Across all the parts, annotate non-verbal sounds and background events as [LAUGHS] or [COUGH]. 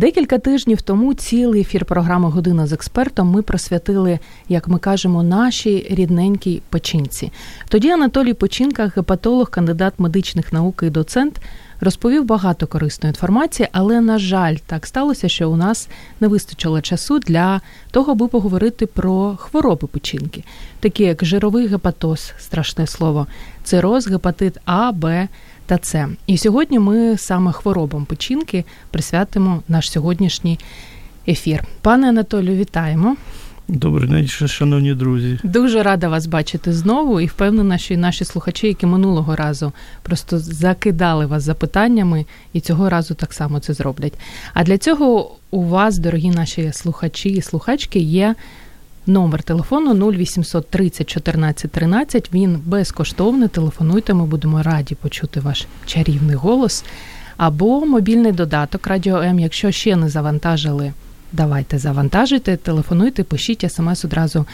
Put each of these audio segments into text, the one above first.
Декілька тижнів тому цілий ефір програми Година з експертом ми присвятили, як ми кажемо, нашій рідненькій печінці. Тоді Анатолій Печінка, гепатолог, кандидат медичних наук і доцент, розповів багато корисної інформації, але на жаль, так сталося, що у нас не вистачило часу для того, аби поговорити про хвороби печінки, такі як жировий гепатоз, страшне слово, цироз, гепатит А, Б та С. І сьогодні ми саме хворобам печінки присвятимо наш сьогоднішній ефір. Пане Анатолію, вітаємо. Добрий день, шановні друзі. Дуже рада вас бачити знову і впевнена, що і наші слухачі, які минулого разу просто закидали вас запитаннями, і цього разу так само це зроблять. А для цього у вас, дорогі наші слухачі і слухачки, є номер телефону 0800 30 14 13. Він безкоштовний. Телефонуйте, ми будемо раді почути ваш чарівний голос. Або мобільний додаток Радіо М, якщо ще не завантажили. Давайте завантажуйте, телефонуйте, пишіть смс одразу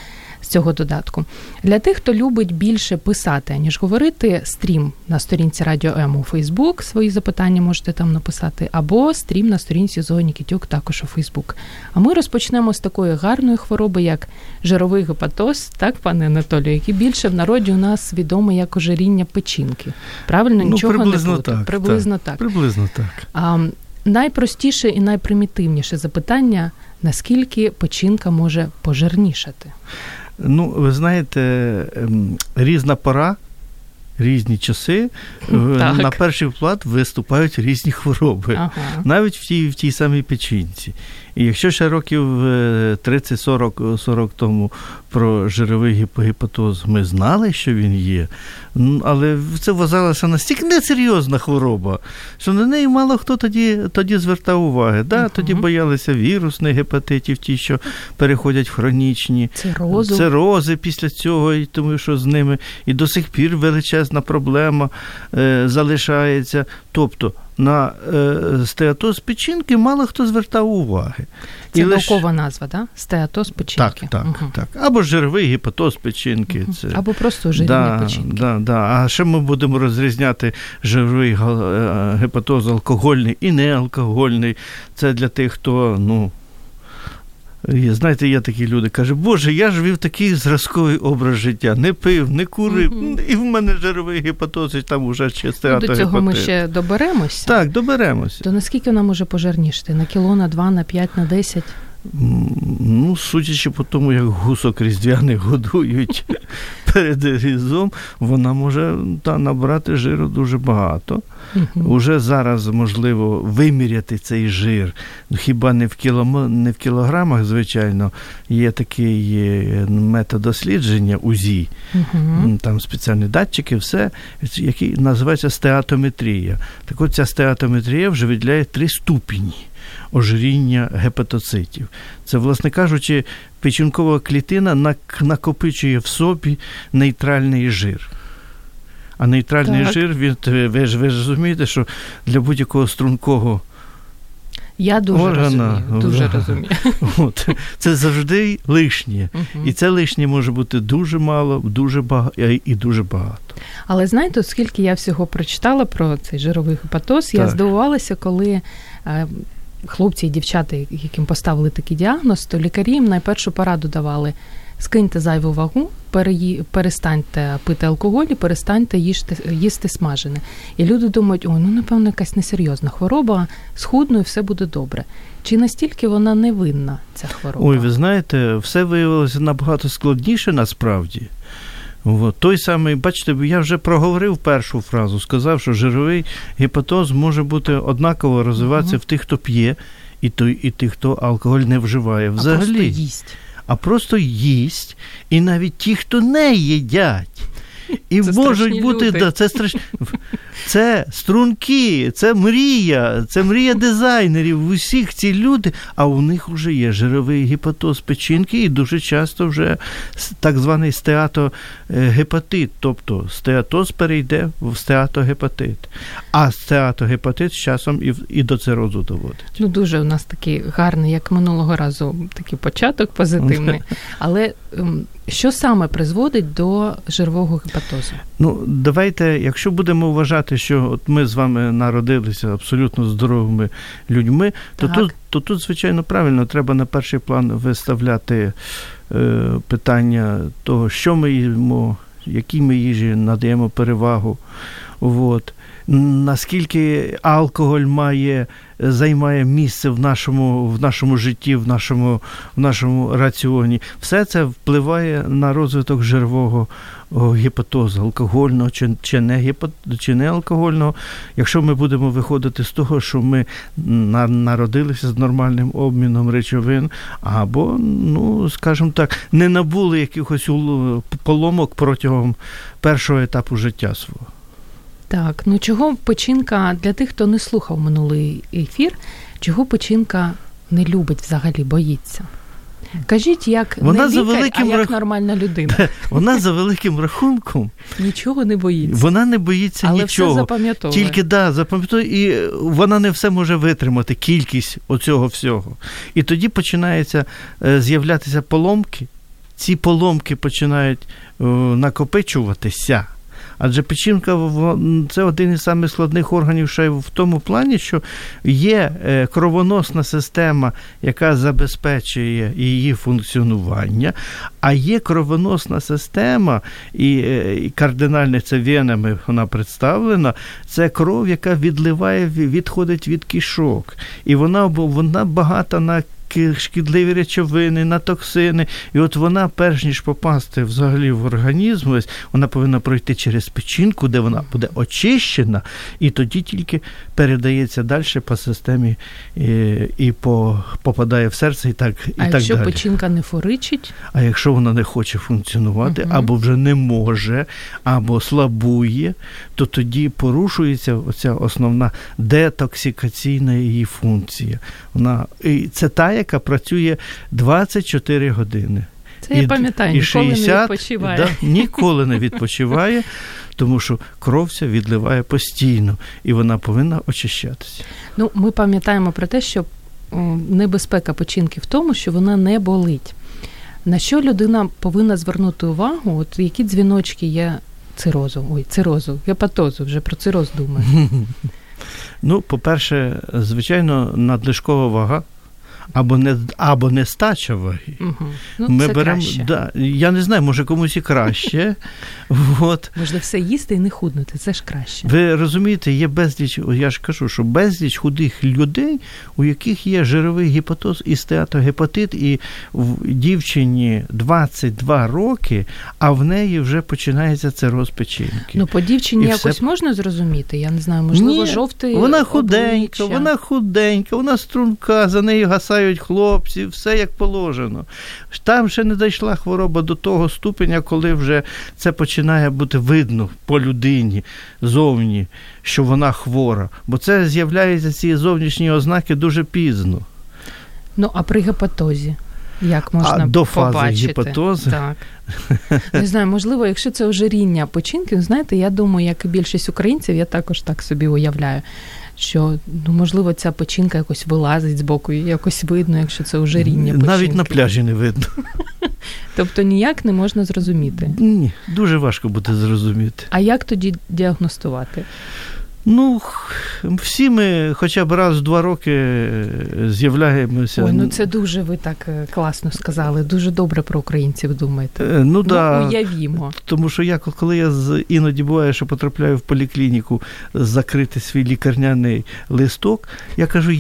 з цього додатку. Для тих, хто любить більше писати, ніж говорити, стрім на сторінці Радіо М у Фейсбук. Свої запитання можете там написати, або стрім на сторінці Зої Нікітюк також у Фейсбук. А ми розпочнемо з такої гарної хвороби, як жировий гепатоз, так, пане Анатолію, який більше в народі у нас відомий як ожиріння печінки. Правильно, ну, нічого приблизно не буде. Так, Приблизно так. так. Приблизно так. А, найпростіше і найпримітивніше запитання: наскільки печінка може пожирнішати? Ну, ви знаєте, ем, різна пора. Різні часи [LAUGHS] так. на перший вклад виступають різні хвороби, ага. навіть в тій в тій самій печінці. І якщо ще років 30-40 40 тому про жировий гепатоз ми знали, що він є, але це вважалася настільки несерйозна хвороба, що на неї мало хто тоді тоді звертав уваги. Да, uh-huh. Тоді боялися вірусних гепатитів, ті, що переходять в хронічні Цирозу. цирози після цього, і тому що з ними і до сих пір величезна проблема е, залишається. Тобто на е, стеатоз печінки мало хто звертав уваги. Це і наукова лиш... назва, да? стеатоз печінки. Так, так, угу. так. Або жировий гіпотоз печінки. Угу. Це... Або просто жирні да, печінки. Да, да. А ще ми будемо розрізняти жировий гепатоз алкогольний і неалкогольний. Це для тих, хто, ну. Знаєте, є такі люди, каже, Боже, я ж вів такий зразковий образ життя, не пив, не курив, і в мене жировий гепатоз, і там уже ще стеатогепатит. До цього ми ще доберемося. Так, доберемося. То наскільки вона може пожирнішити? На кіло, на два, на п'ять, на десять? Ну, судячи по тому, як гусок різдвяних годують [LAUGHS] перед різом, вона може та, набрати жиру дуже багато. Uh-huh. Уже зараз можливо виміряти цей жир. Хіба не в кіло, не в кілограмах, звичайно, є такий метод дослідження УЗІ, там спеціальні датчики, все, який називається стеатометрія. Так от ця стеатометрія вже виділяє три ступені ожиріння гепатоцитів. Це, власне кажучи, печінкова клітина накопичує в собі нейтральний жир. А нейтральний так. жир, він, ви ж ви ж розумієте, що для будь-якого стрункого. Я дуже органа, розумію. Дуже розумію. [LAUGHS] От, Це завжди лишнє. І це лишнє може бути дуже мало, дуже багато і дуже багато. Але знаєте, оскільки я всього прочитала про цей жировий гепатоз, так. я здивувалася, коли хлопці і дівчата, яким поставили такий діагноз, то лікарі їм найпершу пораду давали. Скиньте зайву вагу, перестаньте пити алкоголь і перестаньте їсти, їсти смажене. І люди думають, ой, ну напевно, якась несерйозна хвороба, схудну і все буде добре. Чи настільки вона невинна, ця хвороба? Ой, ви знаєте, все виявилося набагато складніше насправді. От. Той самий, бачите, я вже проговорив першу фразу, сказав, що жировий гепатоз може бути однаково розвиватися uh-huh. в тих, хто п'є, і той, і тих, хто алкоголь не вживає. Взагалі. А просто їсть. А просто їсть, і навіть ті, хто не їдять. І це можуть бути, люди. да, це страшні. [LAUGHS] Це струнки, це мрія, це мрія дизайнерів. Усіх ці люди, а у них вже є жировий гепатоз печінки, і дуже часто вже так званий стеатогепатит, тобто стеатоз перейде в стеатогепатит. А стеатогепатит з часом і, і до цирозу доводить. Ну, дуже у нас такий гарний, як минулого разу, такий початок позитивний. [LAUGHS] Але ем, що саме призводить до жирового гепатозу? Ну, давайте, якщо будемо вважати, що от ми з вами народилися абсолютно здоровими людьми, то тут, то тут, звичайно, правильно треба на перший план виставляти е, питання того, що ми їмо, якій ми їжі надаємо перевагу. От. Наскільки алкоголь має, займає місце в нашому в нашому житті, в нашому в нашому раціоні, все це впливає на розвиток жирового гепатозу, алкогольного чи чи не гепат, чи не алкогольного. Якщо ми будемо виходити з того, що ми народилися з нормальним обміном речовин, або, ну, скажімо так, не набули якихось поломок протягом першого етапу життя свого. Так, ну чого печінка для тих, хто не слухав минулий ефір, чого печінка не любить взагалі, боїться? Кажіть, як вона не лікар, за великим а як нормальна людина. Вона за великим рахунком нічого не боїться. Вона не боїться Але нічого. Все запам'ятовує. Тільки да, запам'ятовує, і вона не все може витримати, кількість оцього всього. І тоді починаються е, з'являтися поломки. Ці поломки починають накопичуватися. Адже печінка це один із самих складних органів ще в тому плані, що є е, кровоносна система, яка забезпечує її функціонування, а є кровоносна система, і, е, кардинальне це венами вона представлена. Це кров, яка відливає, відходить від кишок. І вона вона багата на шкідливі речовини, на токсини. І от вона, перш ніж попасти взагалі в організм, ось вона повинна пройти через печінку, де вона буде очищена, і тоді тільки передається далі по системі і, і по, попадає в серце, і так і а так якщо далі. печінка не форичить? А якщо вона не хоче функціонувати, угу. або вже не може, або слабує, то тоді порушується оця основна детоксикаційна її функція. Вона і це та, яка працює 24 години. Це я пам'ятаю, і ніколи 60, не відпочиває. Да, ніколи не відпочиває, [LAUGHS] тому що кров ця відливає постійно, і вона повинна очищатися. Ну, ми пам'ятаємо про те, що небезпека печінки в тому, що вона не болить. На що людина повинна звернути увагу? От які дзвіночки є цирозу, ой, цирозу, гепатозу, вже про цироз думаю. [LAUGHS] Ну, по-перше, звичайно, надлишкова вага або не або нестача ваги. Угу. Ну, Ми це беремо, краще. Да, я не знаю, може комусь і краще. [LAUGHS] От. Можна все їсти і не худнути, це ж краще. Ви розумієте, є безліч, я ж кажу, що безліч худих людей, у яких є жировий гепатоз і стеатогепатит, і в дівчині 22 роки, а в неї вже починається цироз печінки. Ну, по дівчині і якось все... можна зрозуміти, я не знаю, можливо, Ні, жовтий. Вона худенька, обличчя. вона худенька, вона струнка, за нею гасає спасають хлопці, все як положено. Там ще не дійшла хвороба до того ступеня, коли вже це починає бути видно по людині зовні, що вона хвора. Бо це з'являються ці зовнішні ознаки дуже пізно. Ну, а при гепатозі? Як можна а до фази побачити? гепатози? Так. Не знаю, можливо, якщо це ожиріння печінки, знаєте, я думаю, як і більшість українців, я також так собі уявляю, що ну можливо ця печінка якось вилазить з боку, і якось видно, якщо це ожиріння печінки. Навіть на пляжі не видно. [LAUGHS] Тобто ніяк не можна зрозуміти. Ні, дуже важко буде зрозуміти. А як тоді діагностувати? Ну, всі ми хоча б раз в два роки е, з'являємося. Ой, ну це дуже ви так е, класно сказали. Дуже добре про українців думаєте. Е, ну, да, ну уявімо. Тому що я коли я іноді буває, що потрапляю в поліклініку закрити свій лікарняний листок, я кажу,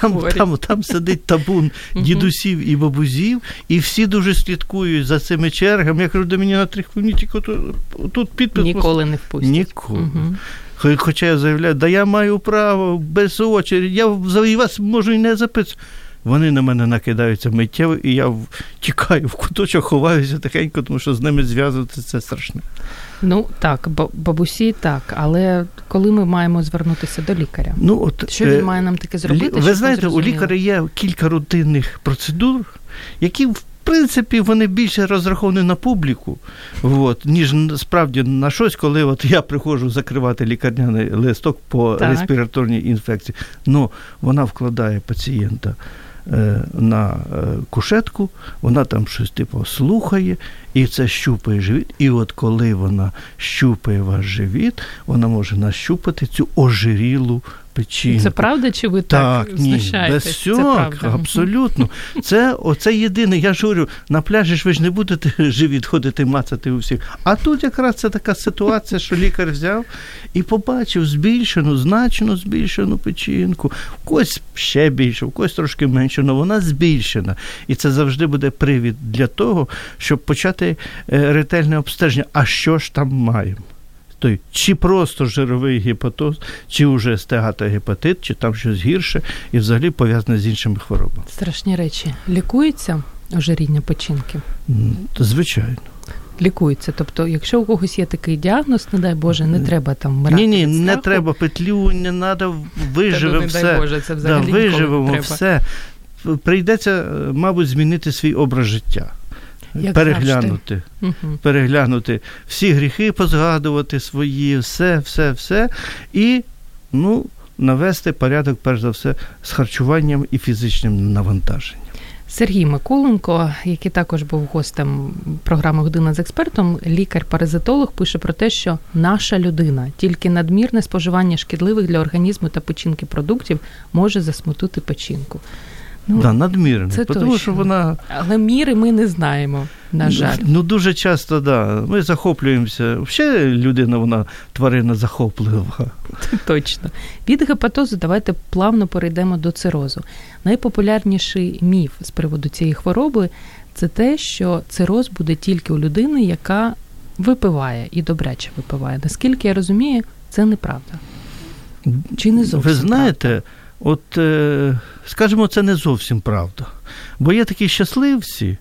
там там, там сидить табун дідусів і бабузів, і всі дуже слідкують за цими чергами. Я кажу, до мене на три хвилини тільки тут підпис. Ніколи не впустять. Ніколи. Хоча я заявляю, да я маю право без очереди, я вас можу і не записувати. Вони на мене накидаються миттєво, і я тікаю в куточок, ховаюся тихенько, тому що з ними зв'язувати це страшне. Ну так, бабусі так, але коли ми маємо звернутися до лікаря, ну от що він має нам таке зробити? Ви знаєте, у лікаря є кілька рутинних процедур, які в принципі, вони більше розраховані на публіку, от, ніж справді на щось, коли от я приходжу закривати лікарняний листок по так. респіраторній інфекції. Ну, вона вкладає пацієнта е, на е, кушетку, вона там щось типу слухає, і це щупає живіт. І от коли вона щупає ваш живіт, вона може нащупати цю ожирілу печінку. Це правда, чи ви так, так ні, без всього, абсолютно. Це оце єдине. Я ж говорю, на пляжі ж ви ж не будете [LAUGHS] живіт ходити, мацати у всіх. А тут якраз це така ситуація, що лікар взяв і побачив збільшену, значно збільшену печінку. В когось ще більше, в когось трошки менше, але вона збільшена. І це завжди буде привід для того, щоб почати е, ретельне обстеження. А що ж там маємо? Той чи просто жировий гепатоз, чи вже стегатогепатит, чи там щось гірше, і взагалі пов'язане з іншими хворобами. Страшні речі. Лікується ожиріння печінки? Звичайно. Лікується. Тобто, якщо у когось є такий діагноз, не дай Боже, не треба там вмирати. Ні, ні, не треба петлю, не треба, виживемо все. Дай Боже, це взагалі да, виживемо все. Прийдеться, мабуть, змінити свій образ життя. Як переглянути, завжди. переглянути всі гріхи, позгадувати свої, все, все, все. І ну, навести порядок, перш за все, з харчуванням і фізичним навантаженням. Сергій Миколенко, який також був гостем програми Година з експертом, лікар-паразитолог, пише про те, що наша людина тільки надмірне споживання шкідливих для організму та печінки продуктів може засмутити печінку. Ну, да, надмірне. Це тому точно. що вона... Але міри ми не знаємо, на жаль. Ну, дуже часто, да. Ми захоплюємося. Взагалі людина, вона тварина захоплива. [LAUGHS] Точно. Від гепатозу давайте плавно перейдемо до цирозу. Найпопулярніший міф з приводу цієї хвороби це те, що цироз буде тільки у людини, яка випиває і добряче випиває. Наскільки я розумію, це неправда. Чи не зовсім Ви знаєте, правда? От, е, скажімо, це не зовсім правда. Бо є такі щасливці,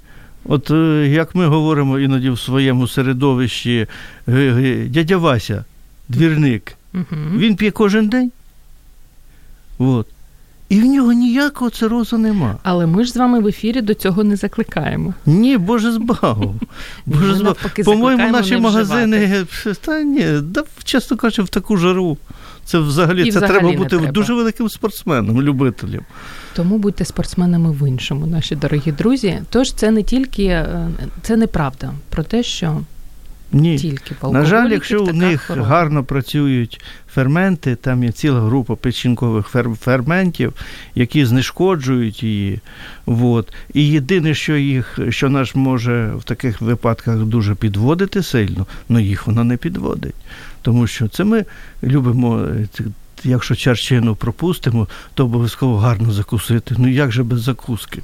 от е, як ми говоримо іноді в своєму середовищі, е, дядя Вася, двірник, угу. він п'є кожен день. От. І в нього ніякого цирозу нема. Але ми ж з вами в ефірі до цього не закликаємо. Ні, Боже збав. [LAUGHS] Боже збав. По-моєму, наші магазини, та ні, да, чесно кажучи, в таку жару. Це взагалі це взагалі треба бути треба. дуже великим спортсменом, любителем. Тому будьте спортсменами в іншому, наші дорогі друзі. Тож це не тільки е, це неправда про те, що ні. тільки На жаль, якщо у них хвороба. гарно працюють ферменти, там є ціла група печінкових ферментів, які знешкоджують її. От. І єдине, що їх, що наш може в таких випадках дуже підводити сильно, але їх вона не підводить. Тому що це ми любимо, якщо чарчину пропустимо, то обов'язково гарно закусити. Ну як же без закуски?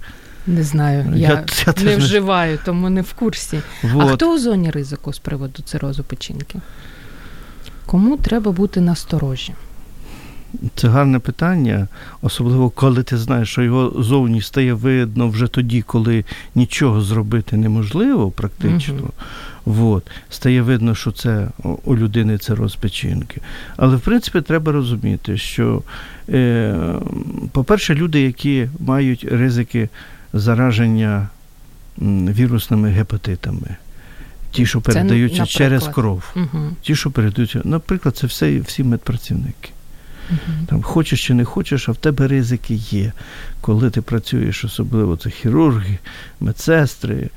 Не знаю, я, я, я не вживаю, не... тому не в курсі. Вот. А хто у зоні ризику з приводу цирозу печінки? Кому треба бути насторожі? Це гарне питання, особливо коли ти знаєш, що його зовні стає видно вже тоді, коли нічого зробити неможливо, практично. Угу. Вот. Стає видно, що це у людини це розпечінки. Але в принципі треба розуміти, що, е, по-перше, люди, які мають ризики зараження вірусними гепатитами. Ті, що передаються це, через кров, угу. ті, що передаються, наприклад, це все всі медпрацівники. Угу. Там Хочеш чи не хочеш, а в тебе ризики є. Коли ти працюєш, особливо це хірурги, медсестри,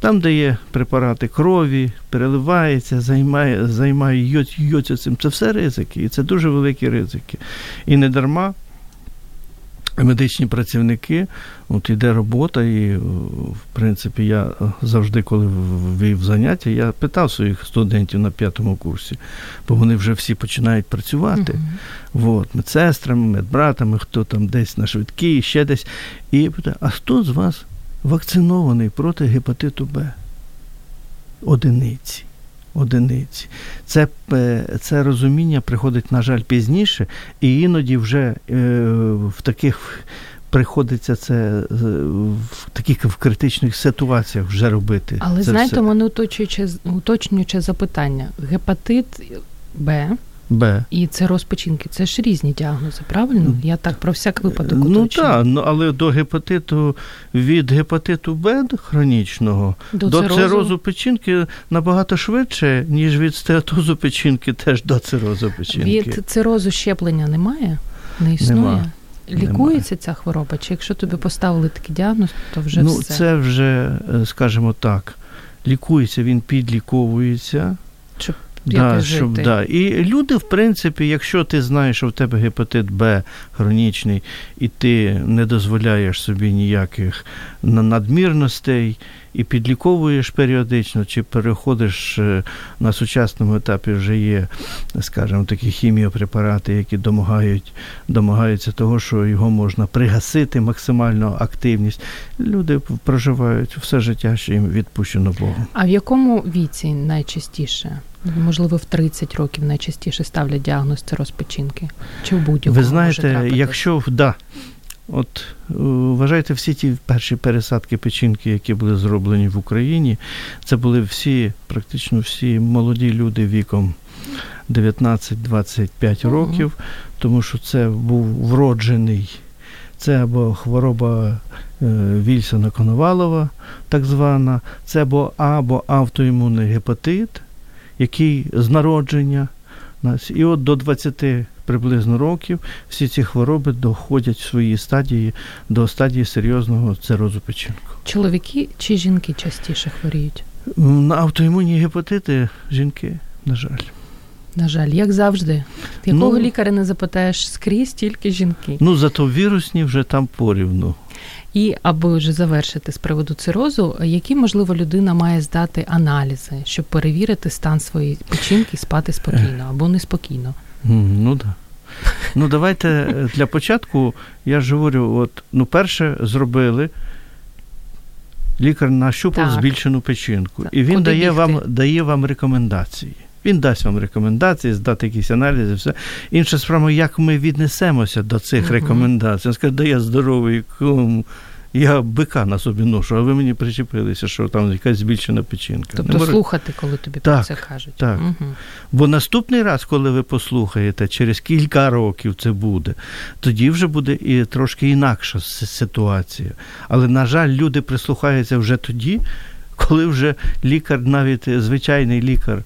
там, де є препарати крові, переливається, займає, займає йоться цим. Це все ризики, і це дуже великі ризики. І не дарма. Медичні працівники, от іде робота, і в принципі я завжди, коли вів заняття, я питав своїх студентів на п'ятому курсі, бо вони вже всі починають працювати. Uh-huh. От, медсестрами, медбратами, хто там десь на швидкій, ще десь. І питаю, а хто з вас вакцинований проти гепатиту Б? Одиниці. Одиниці. Це е, це розуміння приходить, на жаль, пізніше, і іноді вже е, в таких приходиться це в таких в критичних ситуаціях вже робити. Але це знаєте, все. мене уточнююче, уточнююче запитання. Гепатит Б Б. і цироз печінки це ж різні діагнози, правильно? Я так про всяк випадок Ну так, ну, але до гепатиту від гепатиту Б хронічного До, до цирозу. цирозу печінки набагато швидше, ніж від стеатозу печінки, теж до цирозу печінки. Від цирозу щеплення немає? Не існує? Нема. Лікується ця хвороба? Чи якщо тобі поставили такий діагноз, то вже ну, все? це вже, е, скажімо так, лікується, він підліковується. Щоб Да, щоб, жити. да. І люди, в принципі, якщо ти знаєш, що в тебе гепатит Б хронічний, і ти не дозволяєш собі ніяких надмірностей і підліковуєш періодично, чи переходиш е, на сучасному етапі вже є, скажімо, такі хіміопрепарати, які домагають, домагаються того, що його можна пригасити максимально активність. Люди проживають все життя, що їм відпущено Богом. А в якому віці найчастіше? Можливо, в 30 років найчастіше ставлять діагноз цироз печінки? Чи в будь-якому Ви знаєте, якщо да, от е, вважайте, всі ті перші пересадки печінки, які були зроблені в Україні, це були всі, практично всі молоді люди віком 19-25 Мгм. років, тому що це був вроджений. Це або хвороба е, Вільсона Коновалова, так звана, це або, або автоімунний гепатит, який з народження. нас. І от до 20 приблизно років всі ці хвороби доходять в своїй стадії до стадії серйозного цирозу печінку. Чоловіки чи жінки частіше хворіють? На автоімунні гепатити жінки, на жаль. На жаль, як завжди. Якого Ну- лікаря не запитаєш скрізь тільки жінки. Ну, зато вірусні вже там порівну. І аби вже завершити з приводу цирозу, які можливо людина має здати аналізи, щоб перевірити стан своєї печінки і спати спокійно або неспокійно. Ну да. Ну, давайте е, для початку, я ж говорю, от, ну, перше зробили. Лікар нащупав Так. збільшену печінку. Так. І він Куди дає бігти? вам, дає вам рекомендації. Він дасть вам рекомендації, здати якісь аналізи, все. Інша справа, як ми віднесемося до цих Мгм. рекомендацій. Він скаже, да я здоровий, кум, я бика на собі ношу, а ви мені причепилися, що там якась збільшена печінка. Тобто може- слухати, коли тобі про Так, це кажуть. так. Угу. Бо наступний раз, коли ви послухаєте, через кілька років це буде, тоді вже буде і трошки інакша ситуація. Але, на жаль, люди прислухаються вже тоді, коли вже лікар, навіть звичайний лікар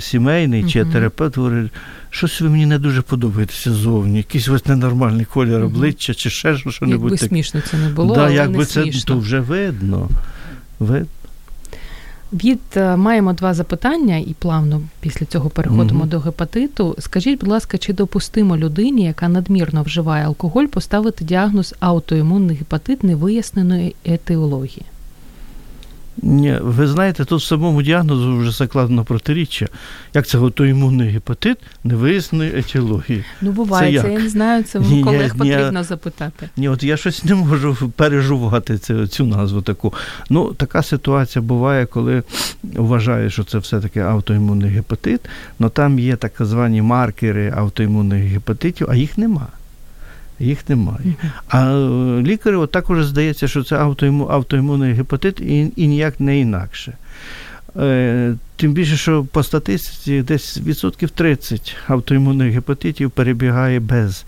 сімейний чи Мгм. терапевт говорить, щось ви мені не дуже подобаєтеся зовні, якийсь ось ненормальний колір обличчя чи ще що- що-небудь Якби смішно це не було, да, але якби не це смішно. то вже видно. видно. Від е, маємо два запитання, і плавно після цього переходимо Мгм. до гепатиту. Скажіть, будь ласка, чи допустимо людині, яка надмірно вживає алкоголь, поставити діагноз аутоімунний гепатит невиясненої етіології? Ні, ви знаєте, тут в самому діагнозу вже закладено протиріччя. Як це аутоімунний гепатит невиясної етіології. Ну, буває, Це це, я не знаю, це Ні, колег ні, потрібно запитати. Ні, от я щось не можу переживати цю, цю назву таку. Ну, така ситуація буває, коли вважають, що це все-таки автоімунний гепатит, але там є так звані маркери автоімунних гепатитів, а їх нема. Їх немає. А е, лікарю от також здається, що це автоіму, автоімунний гепатит і, і ніяк не інакше. Е, тим більше, що по статистиці десь відсотків 30 автоімунних гепатитів перебігає без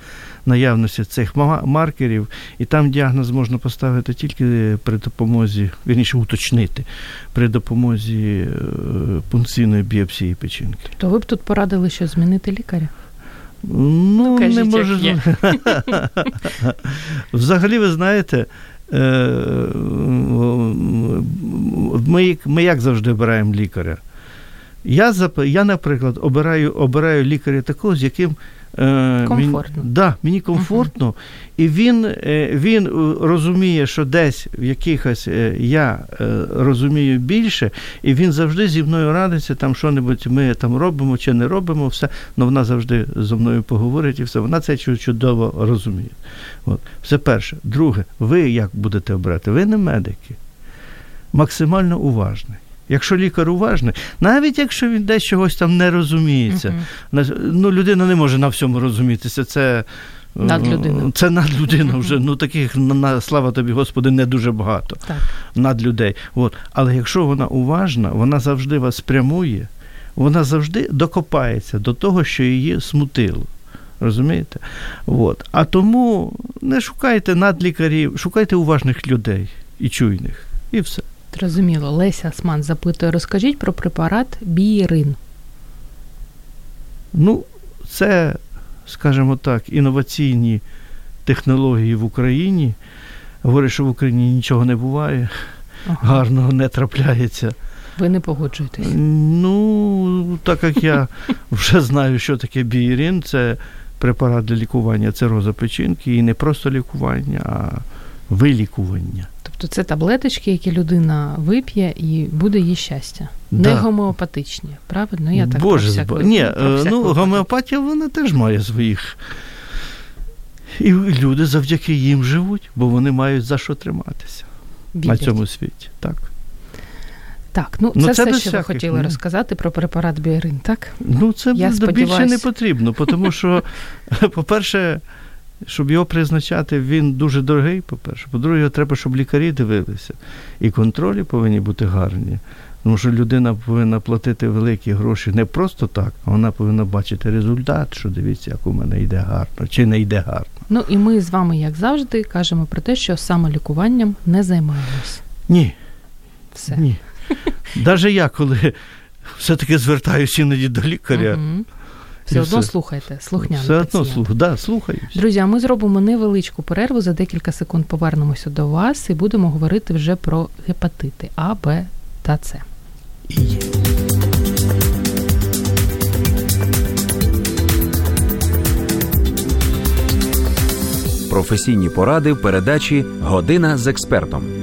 наявності цих ма- маркерів, і там діагноз можна поставити тільки при допомозі, вірніше уточнити, при допомозі е, пункційної біопсії печінки. То ви б тут порадили, що змінити лікаря? Ну, кажіть, не як є. [LAUGHS] Взагалі, ви знаєте, е, ми, ми як завжди обираємо лікаря. Я, я наприклад, обираю, обираю лікаря такого, з яким Комфортно. Мені, да, мені комфортно, і він, е, він е, розуміє, що десь в якихось е, я е, розумію більше, і він завжди зі мною радиться, там що-небудь ми там робимо чи не робимо, все, але вона завжди зі мною поговорить і все. Вона це чудово розуміє. От. Все перше. Друге, ви як будете обрати? Ви не медики. Максимально уважний. Якщо лікар уважний, навіть якщо він десь чогось там не розуміється, на- ну, людина не може на всьому розумітися. Це Надлюдина. Це надлюдина вже. Ну таких на слава тобі, Господи, не дуже багато Так. над людей. От. Але якщо вона уважна, вона завжди вас спрямує, вона завжди докопається до того, що її смутило. Розумієте? От. А тому не шукайте надлікарів, шукайте уважних людей і чуйних. І все. Зрозуміло. Леся Осман запитує, розкажіть про препарат бієрин. Ну, це, скажімо так, інноваційні технології в Україні. Говорять, що в Україні нічого не буває, Ага. гарного не трапляється. Ви не погоджуєтесь. Ну, так як я [LAUGHS] вже знаю, що таке бієрин, це препарат для лікування цироза печінки, і не просто лікування, а вилікування. Тобто це таблеточки, які людина вип'є, і буде їй щастя. Не гомеопатичні, правильно? Я так Боже, всяк збо- ні, е, ну, гомеопатія вона теж має своїх. І люди завдяки їм живуть, бо вони мають за що триматися на цьому світі. Так. Так, ну, Ну, це, це все, що ви хотіли ні. розказати про препарат бієрин, так? Ну, це Я більше не потрібно, тому що, [LAUGHS] по-перше, щоб його призначати, він дуже дорогий, по-перше. По-друге, його треба, щоб лікарі дивилися. І контролі повинні бути гарні. Тому що людина повинна платити великі гроші не просто так, а вона повинна бачити результат, що дивіться, як у мене йде гарно, чи не йде гарно. Ну і ми з вами, як завжди, кажемо про те, що самолікуванням не займаємось. Ні, Все. ні. Навіть я, коли [LAUGHS] все-таки звертаюся іноді до лікаря, Мгм. Все І одно все. слухайте, слухняний все одно слух, да, слухаюсь. Друзі, а ми зробимо невеличку перерву. За декілька секунд повернемося до вас і будемо говорити вже про гепатити А, Б та С. Професійні поради в передачі Година з експертом.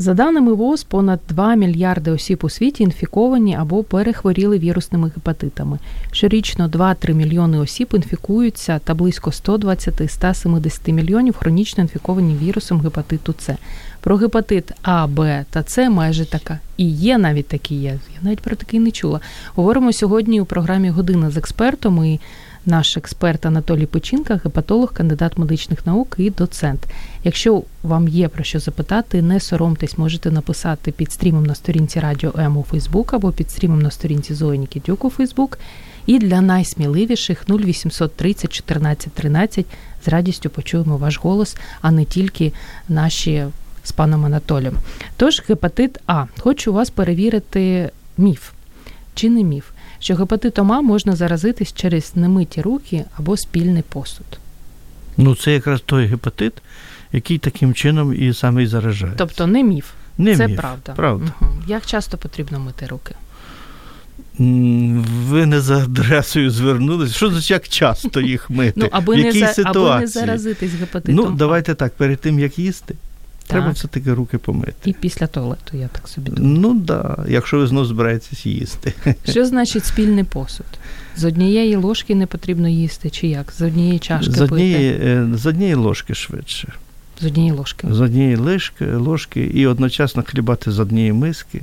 За даними ВОЗ, понад 2 мільярди осіб у світі інфіковані або перехворіли вірусними гепатитами. Щорічно 2-3 мільйони осіб інфікуються та близько 120-170 мільйонів хронічно інфіковані вірусом гепатиту С. Про гепатит А, Б та С майже така і є навіть такі є. Я навіть про такий не чула. Говоримо сьогодні у програмі Година з експертом. І наш експерт Анатолій Печінка, гепатолог, кандидат медичних наук і доцент. Якщо вам є про що запитати, не соромтесь, можете написати під стрімом на сторінці Радіо М у Фейсбук або під стрімом на сторінці Зої Нікітюк у Фейсбук. І для найсміливіших 0800 30 14 13 з радістю почуємо ваш голос, а не тільки наші з паном Анатолієм. Тож, гепатит А. Хочу вас перевірити міф чи не міф, що гепатитом А можна заразитись через немиті руки або спільний посуд. Ну, це якраз той гепатит, який таким чином і саме і заражає. Тобто не міф. Не Це міф. правда. Правда. Мгм. Як часто потрібно мити руки? Ви не за адресою звернулись. Що значить, як часто їх [LAUGHS] мити? Ну, аби В не, за, ситуації? аби не заразитись гепатитом. Ну, давайте так, перед тим, як їсти, треба все-таки руки помити. І після туалету, я так собі думаю. Ну так, да, якщо ви знову збираєтесь їсти. [LAUGHS] Що значить спільний посуд? З однієї ложки не потрібно їсти, чи як? З однієї чашки З однієї, пити? е, з однієї ложки швидше. З однієї ложки. З однієї ложки, ложки і одночасно хлібати з однієї миски.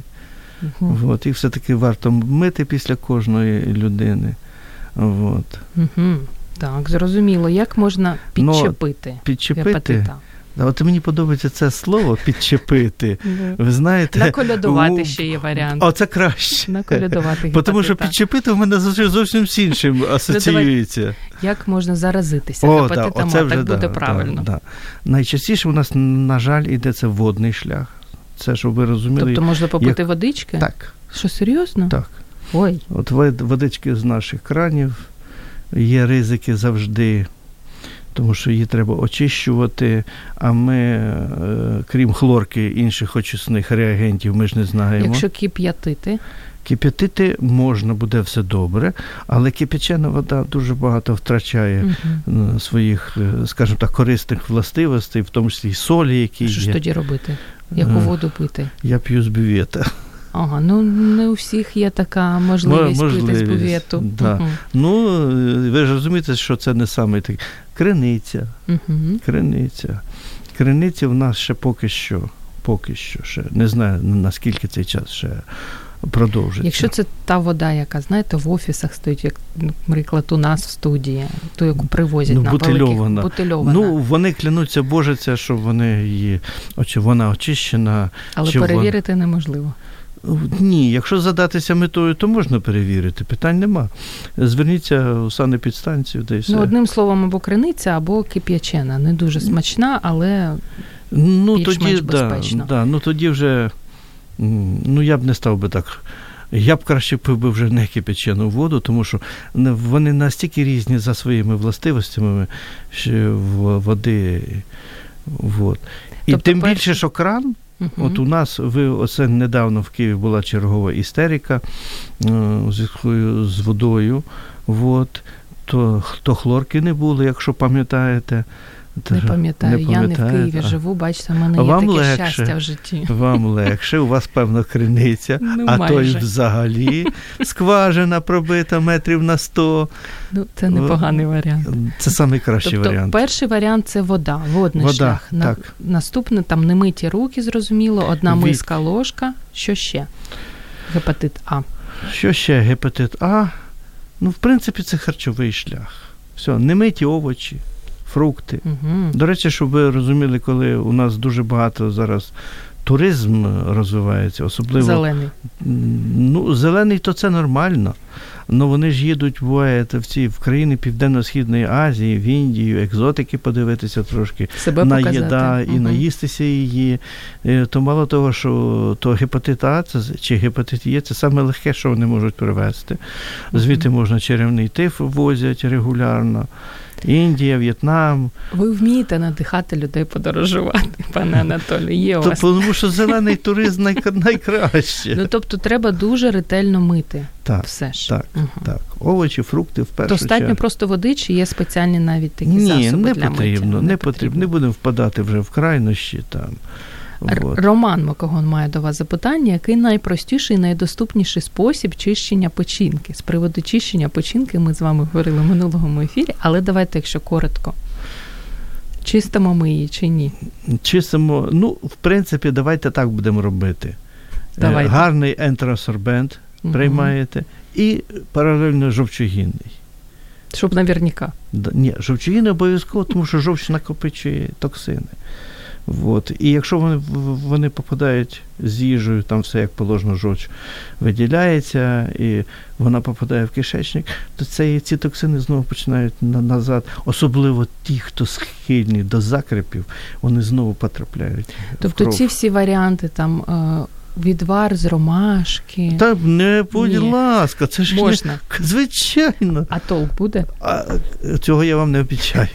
Угу. От, і все-таки варто мити після кожної людини. От. Угу. Так, зрозуміло. Як можна Ну, підчепити Підчепити. гепатита? А От мені подобається це слово підчепити. Ви знаєте, Наколядувати ще є варіант. О, це краще. Наколядувати Тому що підчепити в мене зовсім- зовсім з іншим асоціюється. Як можна заразитися гепатитом Так буде правильно. Найчастіше у нас, на жаль, іде це водний шлях. Це, щоб ви розуміли. Тобто можна попити водички? Так, Що серйозно? так. Ой, От вод- водички з наших кранів, є ризики завжди, тому що її треба очищувати. А ми, е, крім хлорки, інших очисних реагентів, ми ж не знаємо. якщо кип'ятити, Кип'ятити можна, буде все добре, але кипячена вода дуже багато втрачає е, своїх, е, скажімо так, корисних властивостей, в тому числі й солі, які що ж є. тоді робити? Яку воду пити? Я п'ю з бювета. Ага, ну не у всіх є така можливість, пити з можливість, бювету. да. Ну, е, ви ж розумієте, що це не саме так. Криниця, Угу. криниця. Криниця в нас ще поки що, поки що ще. Не знаю, наскільки цей час ще продовжиться. Якщо це та вода, яка, знаєте, в офісах стоїть, як, наприклад, у нас в студії, ту, яку привозять Ну, на бутильована. великих бутильована. Ну, вони клянуться божиться, що вони її, чи вона очищена. Але чи перевірити неможливо. Ні, якщо задатися метою, то можна перевірити. Питань нема. Зверніться у санепідстанцію, де й все. Ну, одним словом, або криниця, або кип'ячена. Не дуже смачна, але ну, тоді, да, да, ну тоді вже ну я б не став би так. Я б краще пив би вже не кипячену воду, тому що вони настільки різні за своїми властивостями що води. Вот. І Тобто тим більше, що кран, Мгм. От у нас ви оце недавно в Києві була чергова істерика е, у зв'язку з водою. От, то, то хлорки не було, якщо пам'ятаєте. Не Та- пам'ятаю, я не в Києві а живу, бачите, в мене є таке легше. щастя в житті. Вам легше, у вас певно криниця, [LAUGHS] Ну, а то й взагалі [LAUGHS] скважина пробита метрів на 100. Ну, це непоганий варіант. Це найкращий Тобто, варіант. перший варіант це вода, водний Вода, шлях. На, так. Наступне там немиті руки, зрозуміло, одна Від- миска ложка. Що ще? Гепатит А. Що ще? Гепатит А? Ну, в принципі, це харчовий шлях. Все, немиті овочі, фрукти. Угу. До речі, щоб ви розуміли, коли у нас дуже багато зараз туризм розвивається, особливо Зелений. Ну, зелений, то це нормально. Ну вони ж їдуть буває, в ці в країни Південно-Східної Азії, в Індію, екзотики подивитися трошки, Себе на показати. їда і Мгм. наїстися її. Е, То мало того, що то гепатит А це, чи гепатит Є, це саме легке, що вони можуть привезти. Звідти можна черевний тиф возять регулярно. Індія, В'єтнам. Ви вмієте надихати людей подорожувати, пане Анатолію. Є у вас. тому що зелений туризм найк- найкраще. Ну тобто треба дуже ретельно мити так, все ж. так, Мгм. так. Овочі, фрукти в першу Достатньо чергу. просто води, чи є спеціальні навіть такі Ні, засоби не для потрібно, миття? не потрібно. Не будемо впадати вже в крайнощі там. От. Роман Макогон має до вас запитання, який найпростіший і найдоступніший спосіб чищення печінки? З приводу чищення печінки ми з вами говорили в минулому ефірі, але давайте, якщо коротко. Чистимо ми її чи ні? Чистимо, ну, в принципі, давайте так будемо робити. Е, Давайте. Гарний ентеросорбент Мгм. приймаєте і паралельно жовчогінний. Щоб наверняка. Ні, жовчогінний обов'язково, тому що жовч накопичує токсини. От. І якщо вони, в- вони попадають з їжею, там все як положено, жовч виділяється, і вона попадає в кишечник, то це, ці токсини знову починають на, назад. Особливо ті, хто схильні до закрепів, вони знову потрапляють. в Тобто кров. ці всі варіанти там е, відвар з ромашки. Та не, будь Ні. ласка, це ж Можна. не звичайно. А толк буде? А, цього я вам не обіцяю.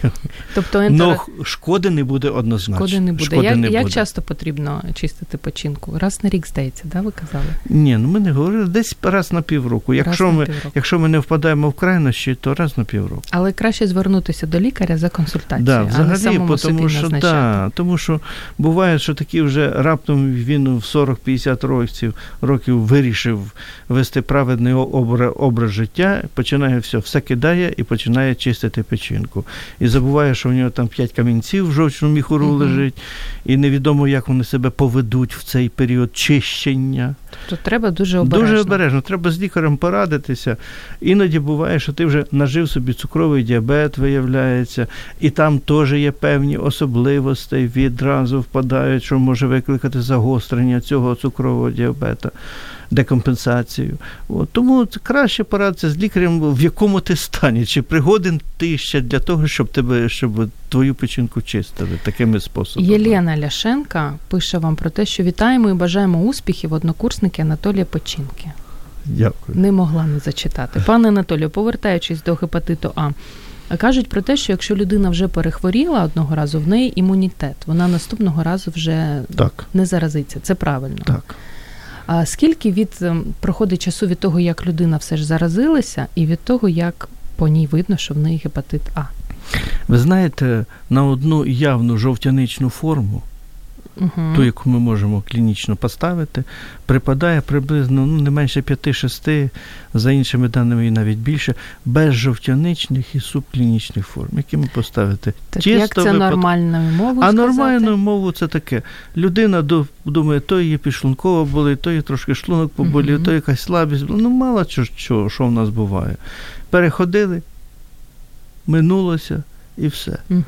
Тобто ентер... х- шкоди не буде однозначно. шкоди не буде. Шкоди як, не як буде. часто потрібно чистити печінку? Раз на рік, здається, да, ви казали? Ні, ну ми не говорили десь раз на півроку. Якщо раз на ми, півроку. якщо ми не впадаємо в крайнощі, то раз на півроку. Але краще звернутися до лікаря за консультацією, Да, а не тому що, да, тому що буває, що такі вже раптом він в 40-50 років, років вирішив вести праведний образ, життя, починає все, все кидає і починає чистити печінку. І забуває, що в нього там 5 камінців в жовчному міхуру лежить, і невідомо, як вони себе поведуть в цей період чищення. Тобто треба дуже обережно. Дуже обережно. Треба з лікарем порадитися. Іноді буває, що ти вже нажив собі цукровий діабет, виявляється, і там теж є певні особливості, відразу впадають, що може викликати загострення цього цукрового діабета, декомпенсацію. От. Тому краще порадитися з лікарем, в якому ти стані, чи пригоден ти ще для того, щоб тебе, щоб твою печінку чистили такими способами. Єлена Ляшенка пише вам про те, що вітаємо і бажаємо успіхів однокурсники Анатолія Печінки. Дякую. Не могла не зачитати. Пане Анатолію, повертаючись до гепатиту А, кажуть про те, що якщо людина вже перехворіла одного разу, в неї імунітет, вона наступного разу вже Так, не заразиться. Це правильно. так. А скільки від ем, проходить часу від того, як людина все ж заразилася, і від того, як по ній видно, що в неї гепатит А? Ви знаєте, на одну явну жовтяничну форму Угу. ту, яку ми можемо клінічно поставити, припадає приблизно ну, не менше 5-6, за іншими даними і навіть більше, без жовтяничних і субклінічних форм, які ми поставити. Так чисто як це випад- нормальною мовою А нормальною мовою це таке. Людина ду- думає, то її підшлунково болить, то її трошки шлунок поболів, Мгм. то якась слабість. Ну, мало чого, що, що в нас буває. Переходили, минулося і все. Мгм.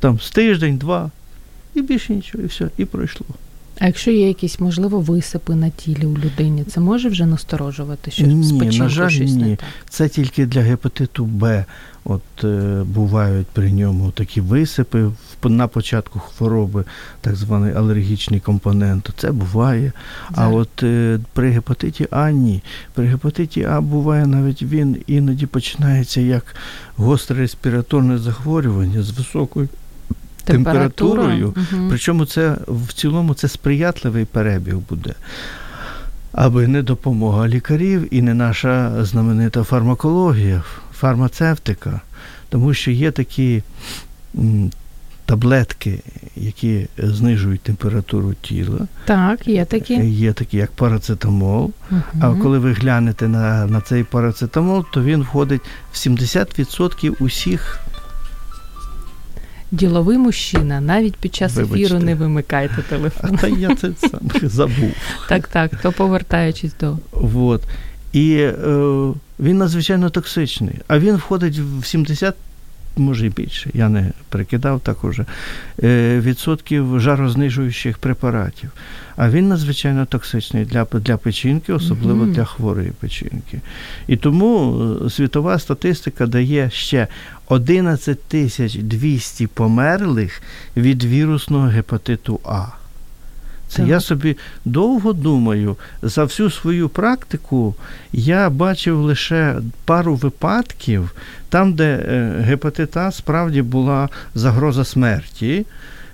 Там з тиждень, два, і більше нічого, і все, і пройшло. А якщо є якісь, можливо, висипи на тілі у людині, це може вже насторожувати, що Ні, на жаль, щось не так? Це тільки для гепатиту Б. От е, бувають при ньому такі висипи на початку хвороби, так званий алергічний компонент. Це буває. А от е, при гепатиті А ні. При гепатиті А буває навіть він іноді починається як гостре респіраторне захворювання з високою температурою. Мгм. Причому це в цілому це сприятливий перебіг буде. Аби не допомога лікарів і не наша знаменита фармакологія, фармацевтика, тому що є такі таблетки, які знижують температуру тіла, Так, є такі. є такі, як парацетамол. А коли ви глянете на, на цей парацетамол, то він входить в 70% усіх Діловий мужчина, навіть під час ефіру не вимикайте А телефон. та я це сам забув. Так, так, то повертаючись до. Вот. І е, він надзвичайно токсичний. А він входить в 70, може і більше, я не прикидав так уже, е, відсотків жарознижуючих препаратів. А він надзвичайно токсичний для, для печінки, особливо Мгм. для хворої печінки. І тому е, світова статистика дає ще 11 тисяч 200 померлих від вірусного гепатиту А. Це Так. я собі довго думаю. За всю свою практику я бачив лише пару випадків, там, де гепатита справді була загроза смерті.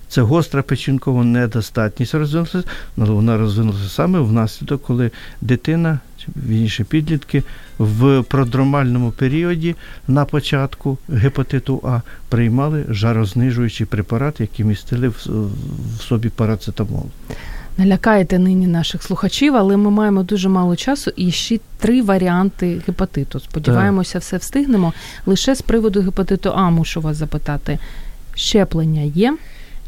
Це гостра печінкова недостатність розвинулася, але вона розвинулася саме внаслідок, коли дитина, вірніше підлітки, в продромальному періоді на початку гепатиту А приймали жарознижуючий препарат, який містили в, собі парацетамол. Налякаєте нині наших слухачів, але ми маємо дуже мало часу і ще три варіанти гепатиту. Сподіваємося, все встигнемо. Лише з приводу гепатиту А мушу вас запитати. Щеплення є?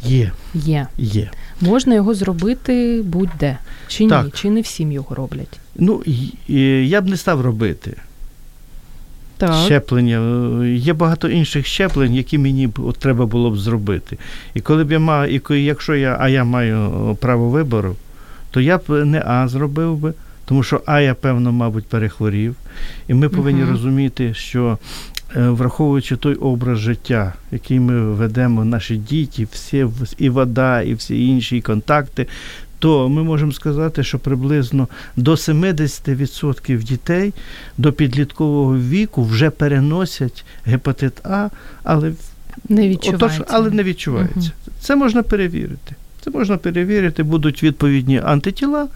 Є, Є. є. Можна його зробити будь-де. Чи ні? Так. Чи не всім його роблять? Ну, і- і я б не став робити Так. щеплення. Є багато інших щеплень, які мені б от треба було б зробити. І коли б я мав, і якщо я, а я маю право вибору, то я б не А зробив би, тому що А я, певно, мабуть, перехворів. І ми повинні Мгм. розуміти, що е, враховуючи той образ життя, який ми ведемо, наші діти, всі і вода, і всі інші контакти, то ми можемо сказати, що приблизно до 70% дітей до підліткового віку вже переносять гепатит А, але, Не відчувається. отож, але не відчувається. Це можна перевірити. Це можна перевірити, будуть відповідні антитіла,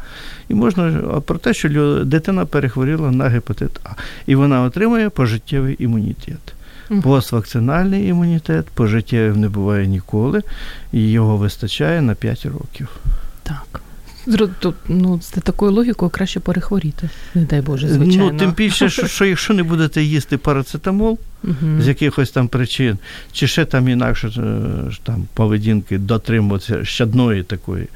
і можна про те, що дитина перехворіла на гепатит А. І вона отримує пожиттєвий імунітет. Поствакцинальний імунітет пожиттєвим не буває ніколи, і його вистачає на 5 років. Так. Ну, з такою логікою краще перехворіти. Не дай Боже, звичайно. Ну, тим більше, що, що якщо не будете їсти парацетамол з якихось там причин, чи ще там інакше е, ж там поведінки дотримуватися щадної такої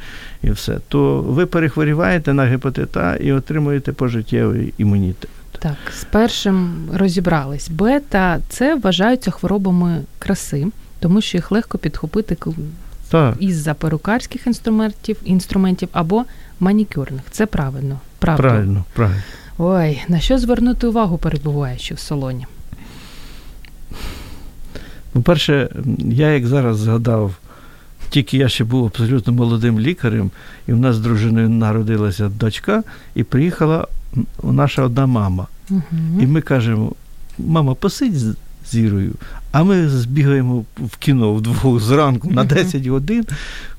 і все, то ви перехворіваєте на гепатит А і отримуєте пожиттєвий імунітет. Так, з першим розібрались. Б та С вважаються хворобами краси, тому що їх легко підхопити к- Так, із-за перукарських інструментів, інструментів або манікюрних. Це правильно. Правда. правильно, правильно. Ой, на що звернути увагу, перебуваючи в салоні? По-перше, я як зараз згадав, тільки я ще був абсолютно молодим лікарем, і в нас з дружиною народилася дочка, і приїхала наша одна мама. Угу. І ми кажемо: мама, посидь з з Ірою, а ми збігаємо в кіно вдвох зранку на 10 годин,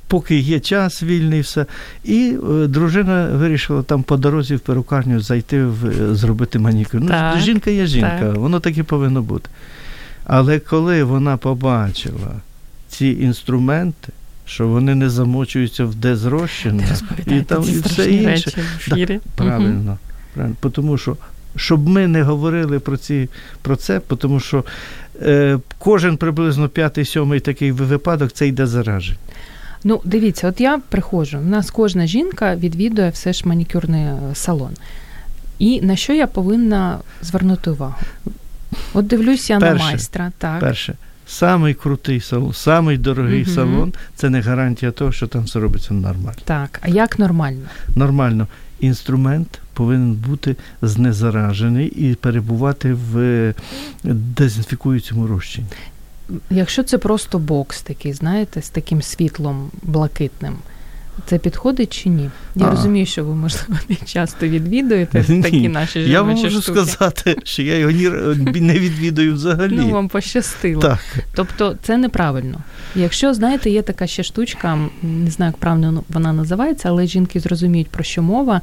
поки є час вільний, все. І е, дружина вирішила там по дорозі в перукарню зайти в, е, зробити манікюр. Ну, Так, жінка є жінка, так. воно так і повинно бути. Але коли вона побачила ці інструменти, що вони не замочуються в дезрозчину і там і все інше. Речі в ефірі. Правильно, угу. правильно. Тому що щоб ми не говорили про ці про це, тому що кожен приблизно п'ятий-сьомий такий випадок це йде зараження. Ну, дивіться, от я приходжу, у нас кожна жінка відвідує все ж манікюрний е, салон. І на що я повинна звернути увагу? От дивлюся на майстра. так. Перше, самий крутий салон, самий дорогий угу. салон це не гарантія того, що там все робиться нормально. Так, а як нормально? Нормально. Інструмент повинен бути знезаражений і перебувати в дезінфікуючому розчині. Якщо це просто бокс такий, знаєте, з таким світлом блакитним, це підходить чи ні? Я а. розумію, що ви, можливо, не часто відвідуєте ні. такі наші жіночі Я вам можу штуки. сказати, що я його не відвідую взагалі. Ну, вам пощастило. Так. Тобто це неправильно. Якщо, знаєте, є така ще штучка, не знаю, як правильно вона називається, але жінки зрозуміють, про що мова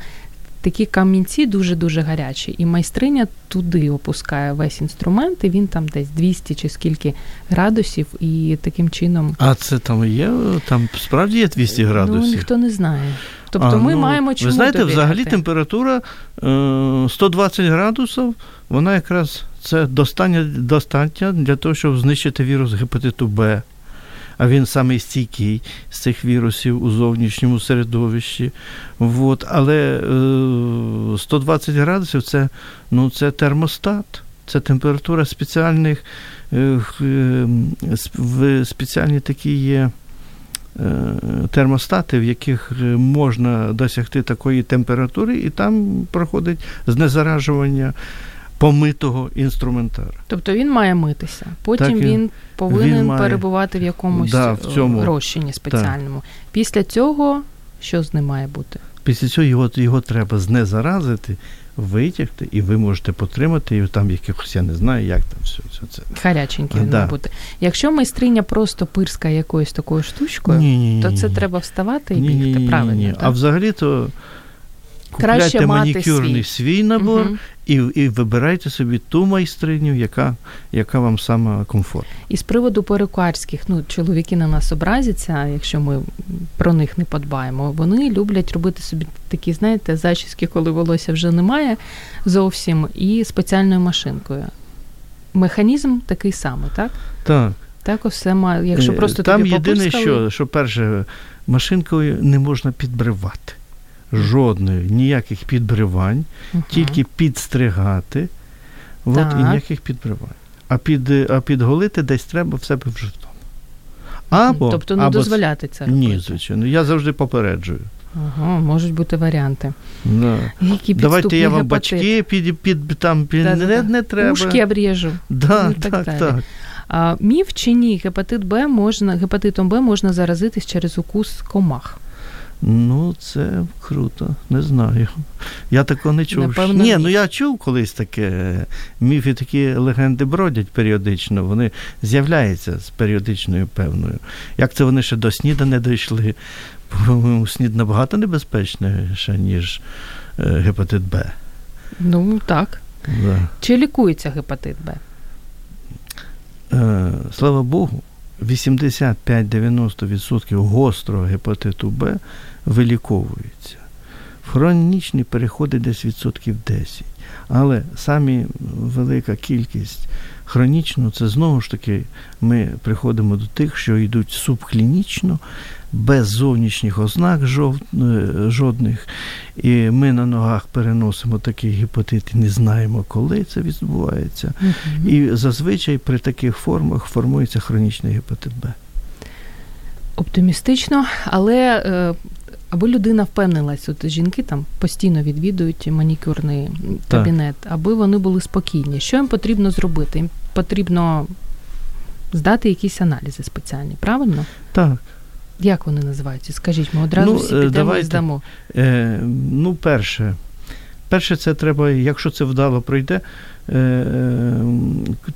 такі камінці дуже-дуже гарячі, і майстриня туди опускає весь інструмент, і він там десь 200 чи скільки градусів, і таким чином. А це там є? Там справді є 200 градусів? Ну, ніхто не знає. Тобто а, ми ну, маємо чому Ви знаєте, довіряти. взагалі температура е, 120 градусів, вона якраз це достатня, достатня для того, щоб знищити вірус гепатиту Б а він самий стійкий з цих вірусів у зовнішньому середовищі. От. Але 120 е, градусів це, ну, це термостат. Це температура спеціальних е, в спеціальні такі є е, термостати, в яких можна досягти такої температури, і там проходить знезаражування помитого інструментара. Тобто він має митися. Потім так, він повинен він має... перебувати в якомусь да, в цьому... розчині спеціальному. Так. Після цього що з ним має бути? Після цього його його треба знезаразити, витягти, і ви можете потримати його там якихось, я не знаю, як там все, все це. Гаряченький він да. має бути. Якщо майстриня просто пирскає якоюсь такою штучкою, ні, ні, ні, то це треба вставати і бігти. Правильно. Ні, А взагалі-то купляйте манікюрний свій, свій набор угу. і і вибирайте собі ту майстриню, яка яка вам саме комфортна. І з приводу перукарських, ну чоловіки на нас образяться, якщо ми про них не подбаємо. Вони люблять робити собі такі, знаєте, зачіски, коли волосся вже немає зовсім, і спеціальною машинкою. Механізм такий самий, так? Так. Так, все має. Якщо е, просто там тобі єдине, що, що перше, машинкою не можна підбривати жодної, ніяких підбривань, угу. тільки підстригати. От, і ніяких підбривань. А під, а підголити десь треба в себе вже вдома. Або, тобто не або, дозволяти це робити? Ні, звичайно. Я завжди попереджую. Ага, можуть бути варіанти. Да. Які Давайте я вам гепатит. бачки під, під, там, під да, не, да. не треба. Ушки обріжу. Да, ну, так, так, далі. так. А, Міф чи ні, гепатит Б можна, гепатитом Б можна заразитись через укус комах. Ну, це круто, не знаю. Я такого не чув. Напевно, ні, ну я чув колись таке. Міфи такі легенди бродять періодично, вони з'являються з періодичною певною. Як це вони ще до сніда не дійшли? По-моєму, снід набагато небезпечніше, ніж е, гепатит Б. Ну, так. Да. Чи лікується гепатит Б? Е, слава Богу. 85-90% гострого гепатиту Б виліковуються. Хронічний переходить десь відсотків 10. Але самі велика кількість хронічно, це знову ж таки ми приходимо до тих, що йдуть субклінічно, без зовнішніх ознак. Е, жодних. І ми на ногах переносимо такий гепатит і не знаємо, коли це відбувається. Угу. І зазвичай при таких формах формується хронічний гепатит Б. Оптимістично, але е, аби людина впевнилась, от жінки там постійно відвідують манікюрний кабінет, так. аби вони були спокійні. Що їм потрібно зробити? Їм потрібно здати якісь аналізи спеціальні, правильно? Так. Як вони називаються? Скажіть, ми одразу ну, всі підемо давайте, і здамо. Е, Ну, перше, перше, це треба, якщо це вдало пройде, е, е,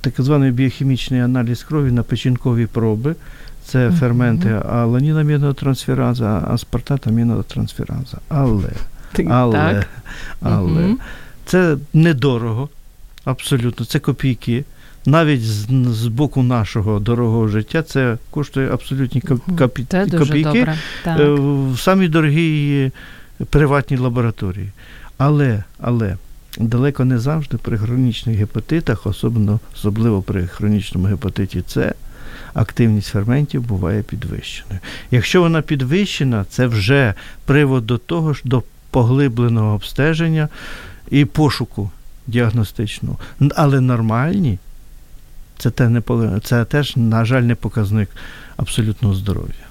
так званий біохімічний аналіз крові на печінкові проби. Це ферменти аланінамінотрансфераза, аспартат амінотрансфераза. Але, але, але, це недорого, абсолютно, це копійки. навіть з, з боку нашого дорогого життя це коштує абсолютні копі, це дуже копійки добре. В самій дорогій приватній лабораторії. Але, але далеко не завжди при хронічних гепатитах, особливо, особливо при хронічному гепатиті С, активність ферментів буває підвищеною. Якщо вона підвищена, це вже привод до того ж до поглибленого обстеження і пошуку діагностичного. Але нормальні це, те не, це теж, на жаль, не показник абсолютного здоров'я.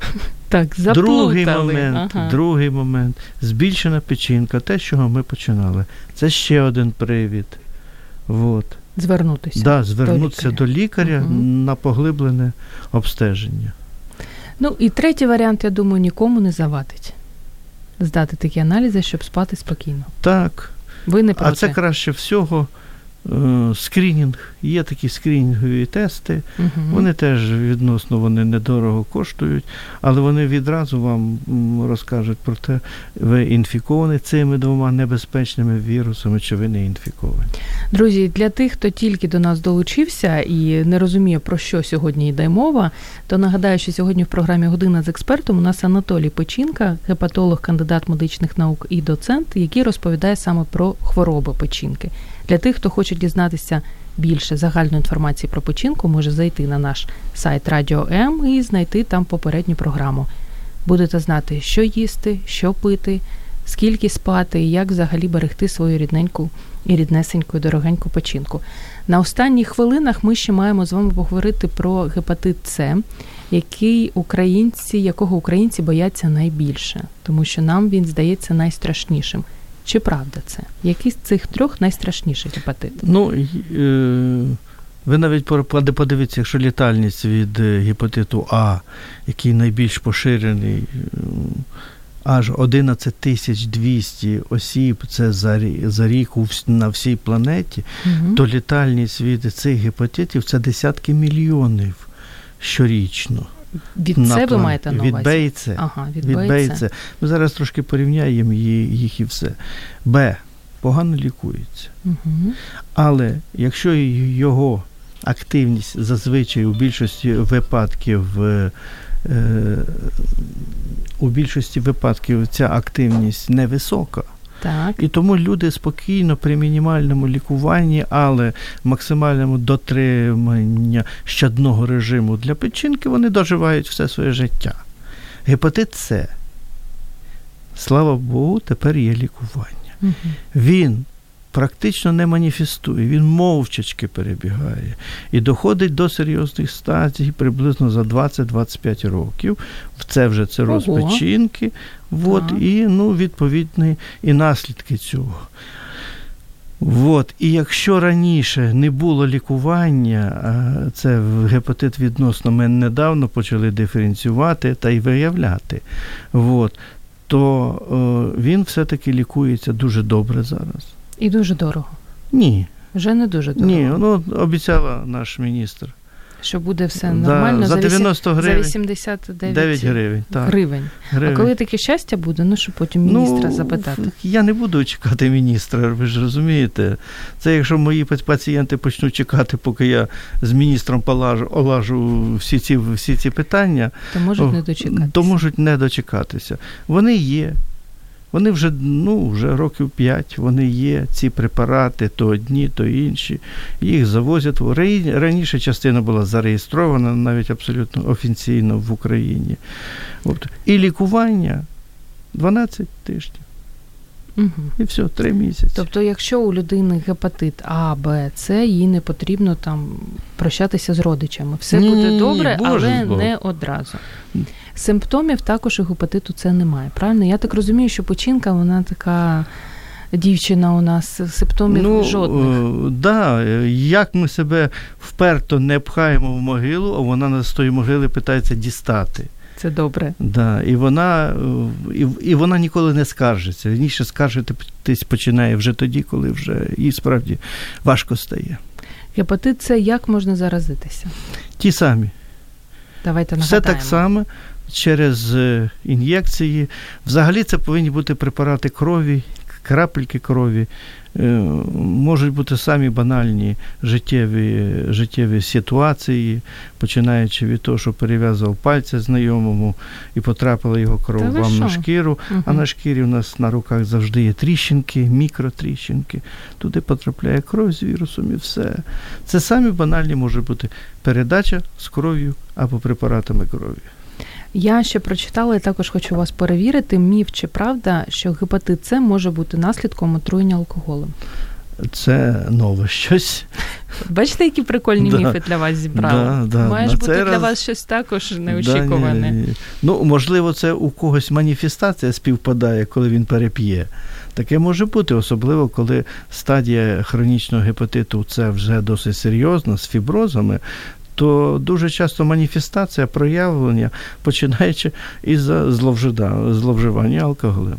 [LAUGHS] Так, заплутали. Другий момент, ага. другий момент. Збільшена печінка, те, з чого ми починали. Це ще один привід. Вот. Звернутися. Да, звернутися до до лікаря, угу. На поглиблене обстеження. Ну і третій варіант, я думаю, нікому не завадить. Здати такі аналізи, щоб спати спокійно. Так. Ви не А це краще всього скринінг. Є такі скринінгові тести. Мгм. Вони теж відносно вони недорого коштують, але вони відразу вам розкажуть про те, ви інфіковані цими двома небезпечними вірусами, чи ви не інфіковані. Друзі, для тих, хто тільки до нас долучився і не розуміє, про що сьогодні йде мова, то нагадаю, що сьогодні в програмі Година з експертом у нас Анатолій Печінка, гепатолог, кандидат медичних наук і доцент, який розповідає саме про хвороби печінки. Для тих, хто хоче дізнатися більше загальної інформації про печінку, може зайти на наш сайт Радіо М і знайти там попередню програму. Будете знати, що їсти, що пити, скільки спати і як взагалі берегти свою рідненьку і ріднесеньку і дорогеньку печінку. На останніх хвилинах ми ще маємо з вами поговорити про гепатит С, який українці, якого українці бояться найбільше, тому що нам він здається найстрашнішим. Чи правда це? Який з цих трьох найстрашніший гепатит? Ну, е, ви навіть подивіться, якщо літальність від е, гепатиту А, який найбільш поширений, е, аж 11 тисяч 200 осіб, це за, рі- за рік на всій планеті, Угу. то літальність від цих гепатитів це десятки мільйонів щорічно. Від на це ви маєте на Від увазі? І Ага, від, Від Б і Б і С. С. Ми зараз трошки порівняємо їх і все. Б погано лікується. Угу. Але якщо його активність зазвичай у більшості випадків е, е, у більшості випадків ця активність невисока. Так. І тому люди спокійно при мінімальному лікуванні, але максимальному дотримання щодного режиму для печінки, вони доживають все своє життя. Гепатит С, слава Богу, тепер є лікування. Угу. Він практично не маніфестує, він мовчачки перебігає і доходить до серйозних стадій приблизно за 20-25 років. Це вже цироз Ого. печінки, от, і ну, відповідні і наслідки цього. От. І якщо раніше не було лікування, це гепатит відносно ми недавно почали диференціювати та й виявляти, от, то е, він все-таки лікується дуже добре зараз. І дуже дорого. Ні, Вже не дуже дорого. ні, ну обіцяла наш міністр. Що буде все Да, нормально за вісім- 90 за гривень. 89 9 гривень. Так, гривень. гривень. А коли таке щастя буде, ну щоб потім міністра ну, запитати. Я не буду чекати міністра, ви ж розумієте. Це якщо мої пац- пацієнти почнуть чекати, поки я з міністром полажу, олажу всі ці, всі ці питання, То можуть не дочекатися. то можуть не дочекатися. Вони є. Вони вже, ну, вже років 5, вони є, ці препарати, то одні, то інші. Їх завозять. Раніше частина була зареєстрована навіть абсолютно офіційно в Україні. От. І лікування 12 тижнів. Угу. І все, 3 місяці. Тобто, якщо у людини гепатит А, Б, С, їй не потрібно там прощатися з родичами. Все Ні, буде добре, Боже але збав. не одразу. Симптомів також і гепатиту С немає. Правильно? Я так розумію, що печінка вона така дівчина у нас, симптомів ну, жодних. Е, да, е, як ми себе вперто не пхаємо в могилу, а вона нас з тої могили питається дістати. Це добре. Да, і вона е, і, і вона ніколи не скаржиться. Раніше скаржитись починає вже тоді, коли вже їй справді важко стає. Гепатит С як можна заразитися? Ті самі. Давайте Все так само через е, ін'єкції. Взагалі це повинні бути препарати крові, крапельки крові, е, можуть бути самі банальні життєві життєві ситуації, починаючи від того, що перев'язував пальця знайомому і потрапила його кров Та вам на шкіру, а на шкірі у нас на руках завжди є тріщинки, мікротріщинки. Туди потрапляє кров з вірусом і все. Це самі банальні може бути передача з кров'ю або препаратами крові. Я ще прочитала і також хочу вас перевірити. Міф чи правда, що гепатит С може бути наслідком отруєння алкоголем. Це нове щось. Бачите, які прикольні Да. міфи для вас зібрали? Да, да. Має ж бути для раз- вас щось також Да, неочікуване. ні, ні. Ну, можливо, це у когось маніфестація співпадає, коли він переп'є. Таке може бути, особливо коли стадія хронічного гепатиту це вже досить серйозна, з фіброзами. То дуже часто маніфестація, проявлення, починаючи із зловживання алкоголем.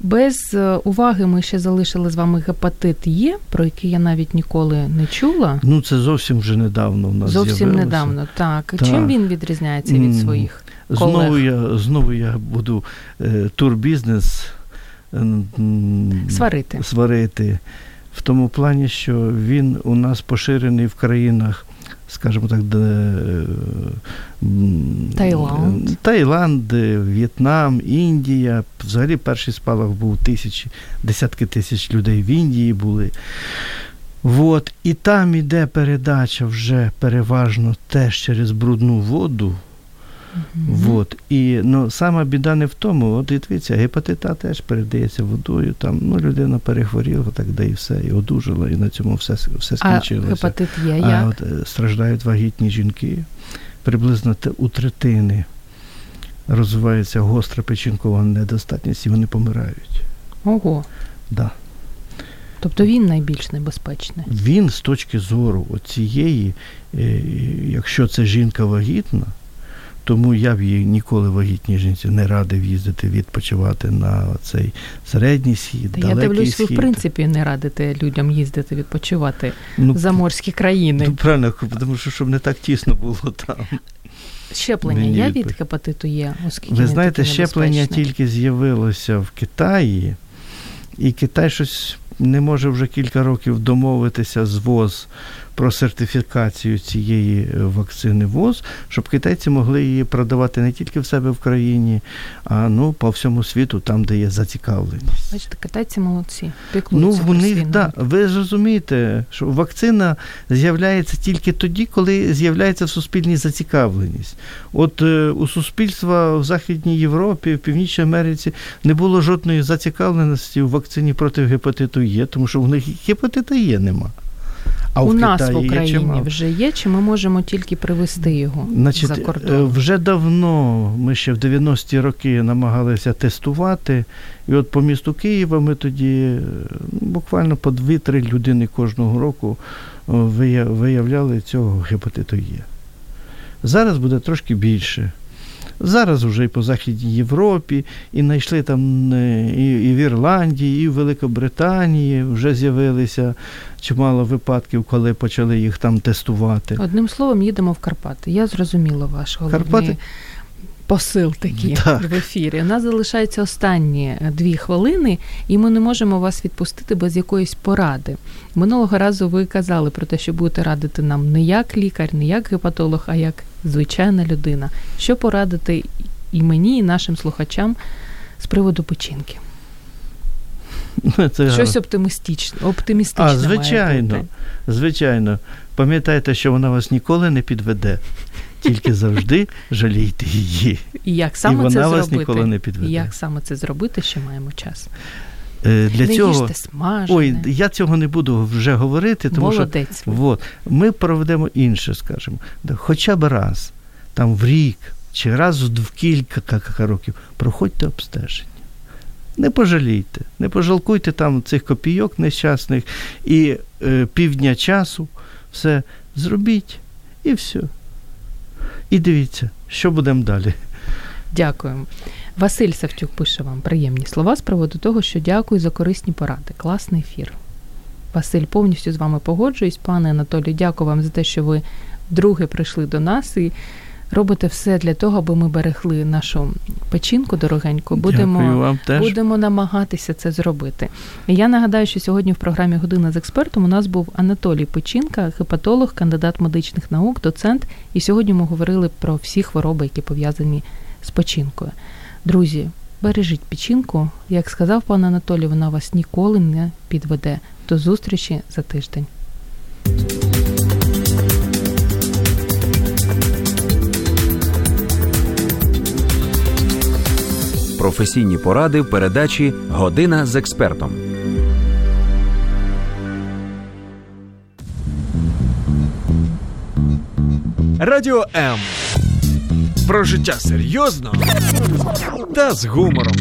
Без е, уваги ми ще залишили з вами гепатит Є, про який я навіть ніколи не чула. Ну, це зовсім вже недавно в нас Зовсім з'явилося. недавно. Так. Так. Чим він відрізняється від своїх? Знову я, знову я буду е, турбізнес е, Сварити. сварити. В тому плані, що він у нас поширений в країнах, скажімо так, де, е, Таїланд. Таїланд, В'єтнам, Індія. Взагалі перший спалах був тисячі, десятки тисяч людей в Індії були. От, і там іде передача вже переважно теж через брудну воду. Вот. І ну, сама біда не в тому, от і дивіться, гепатит А теж передається водою, там ну, людина перехворіла, так де і все, і одужала, і на цьому все, все А скінчилося. гепатит Є А от е, страждають вагітні жінки. Приблизно те- у третини розвивається гостра печінкова недостатність, і вони помирають. Ого. Да. Тобто він найбільш небезпечний. Він з точки зору цієї, якщо це жінка вагітна, тому я б їй ніколи вагітній жінці не радив їздити відпочивати на цей середній схід, Та я далекий дивлюсь, ви в принципі не радите людям їздити відпочивати ну, в заморські країни. ну, правильно, тому що щоб не так тісно було там. Щеплення Мені є від гепатиту є, оскільки Ви знаєте, щеплення тільки з'явилося в Китаї, і Китай щось не може вже кілька років домовитися з ВОЗ про сертифікацію цієї е, вакцини ВОЗ, щоб китайці могли її продавати не тільки в себе в країні, а ну по всьому світу, там, де є зацікавленість. Бачите, китайці молодці. Ну, Піклуються про вони, да, ви ж розумієте, що вакцина з'являється тільки тоді, коли з'являється в суспільній зацікавленість. От е, у суспільства в Західній Європі, в Північній Америці не було жодної зацікавленості в вакцині проти гепатиту Є, тому що в них гепатита Є нема. А У в нас в Китаї є Україні чимало. вже є, чи ми можемо тільки привезти його Значить, за е, кордон? вже давно ми ще в 90-ті роки намагалися тестувати. І от по місту Києва ми тоді е, буквально по 2-3 людини кожного року е, виявляли цього гепатиту Є. Зараз буде трошки більше. Зараз вже і по Західній Європі, і знайшли там е, і, і в Ірландії, і в Великобританії вже з'явилися чимало випадків, коли почали їх там тестувати. Одним словом, їдемо в Карпати. Я зрозуміла ваш головний Карпати? Посил такий [LAUGHS] Так. в ефірі. У нас залишаються останні е, дві хвилини, і ми не можемо вас відпустити без якоїсь поради. Минулого разу ви казали про те, що будете радити нам не як лікар, не як гепатолог, а як звичайна людина. Що порадити і мені, і нашим слухачам з приводу печінки? Ну, Це Щось оптимістичне, оптимістичне. А, має звичайно, бути. звичайно. Пам'ятайте, що вона вас ніколи не підведе, тільки завжди жалійте її. І як саме І вона це вас зробити? ніколи не підведе. І як саме це зробити, ще маємо час. Е, Для не цього їжте смажене. ой, я цього не буду вже говорити, тому Молодець. що от, ми проведемо інше, скажімо, хоча б раз, там в рік чи раз в кілька ка- ка- років проходьте обстеження. Не пожалійте, не пожалкуйте там цих копійок нещасних і е, півдня часу, все зробіть і все. І дивіться, що будемо далі. Дякуємо. Василь Савчук пише вам приємні слова з приводу того, що дякую за корисні поради. Класний ефір. Василь, повністю з вами погоджуюсь. Пане Анатолію, дякую вам за те, що ви вдруге прийшли до нас і робите все для того, аби ми берегли нашу печінку дорогеньку. Будемо Дякую вам теж. будемо намагатися це зробити. Я нагадаю, що сьогодні в програмі Година з експертом у нас був Анатолій Печінка, гепатолог, кандидат медичних наук, доцент. І сьогодні ми говорили про всі хвороби, які пов'язані з печінкою. Друзі, бережіть печінку. Як сказав пан Анатолій, вона вас ніколи не підведе. До зустрічі за тиждень. Професійні поради в передачі Година з експертом. Радіо М. Про життя серйозно та з гумором.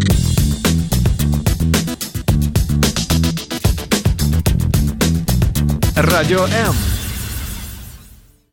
Радіо М.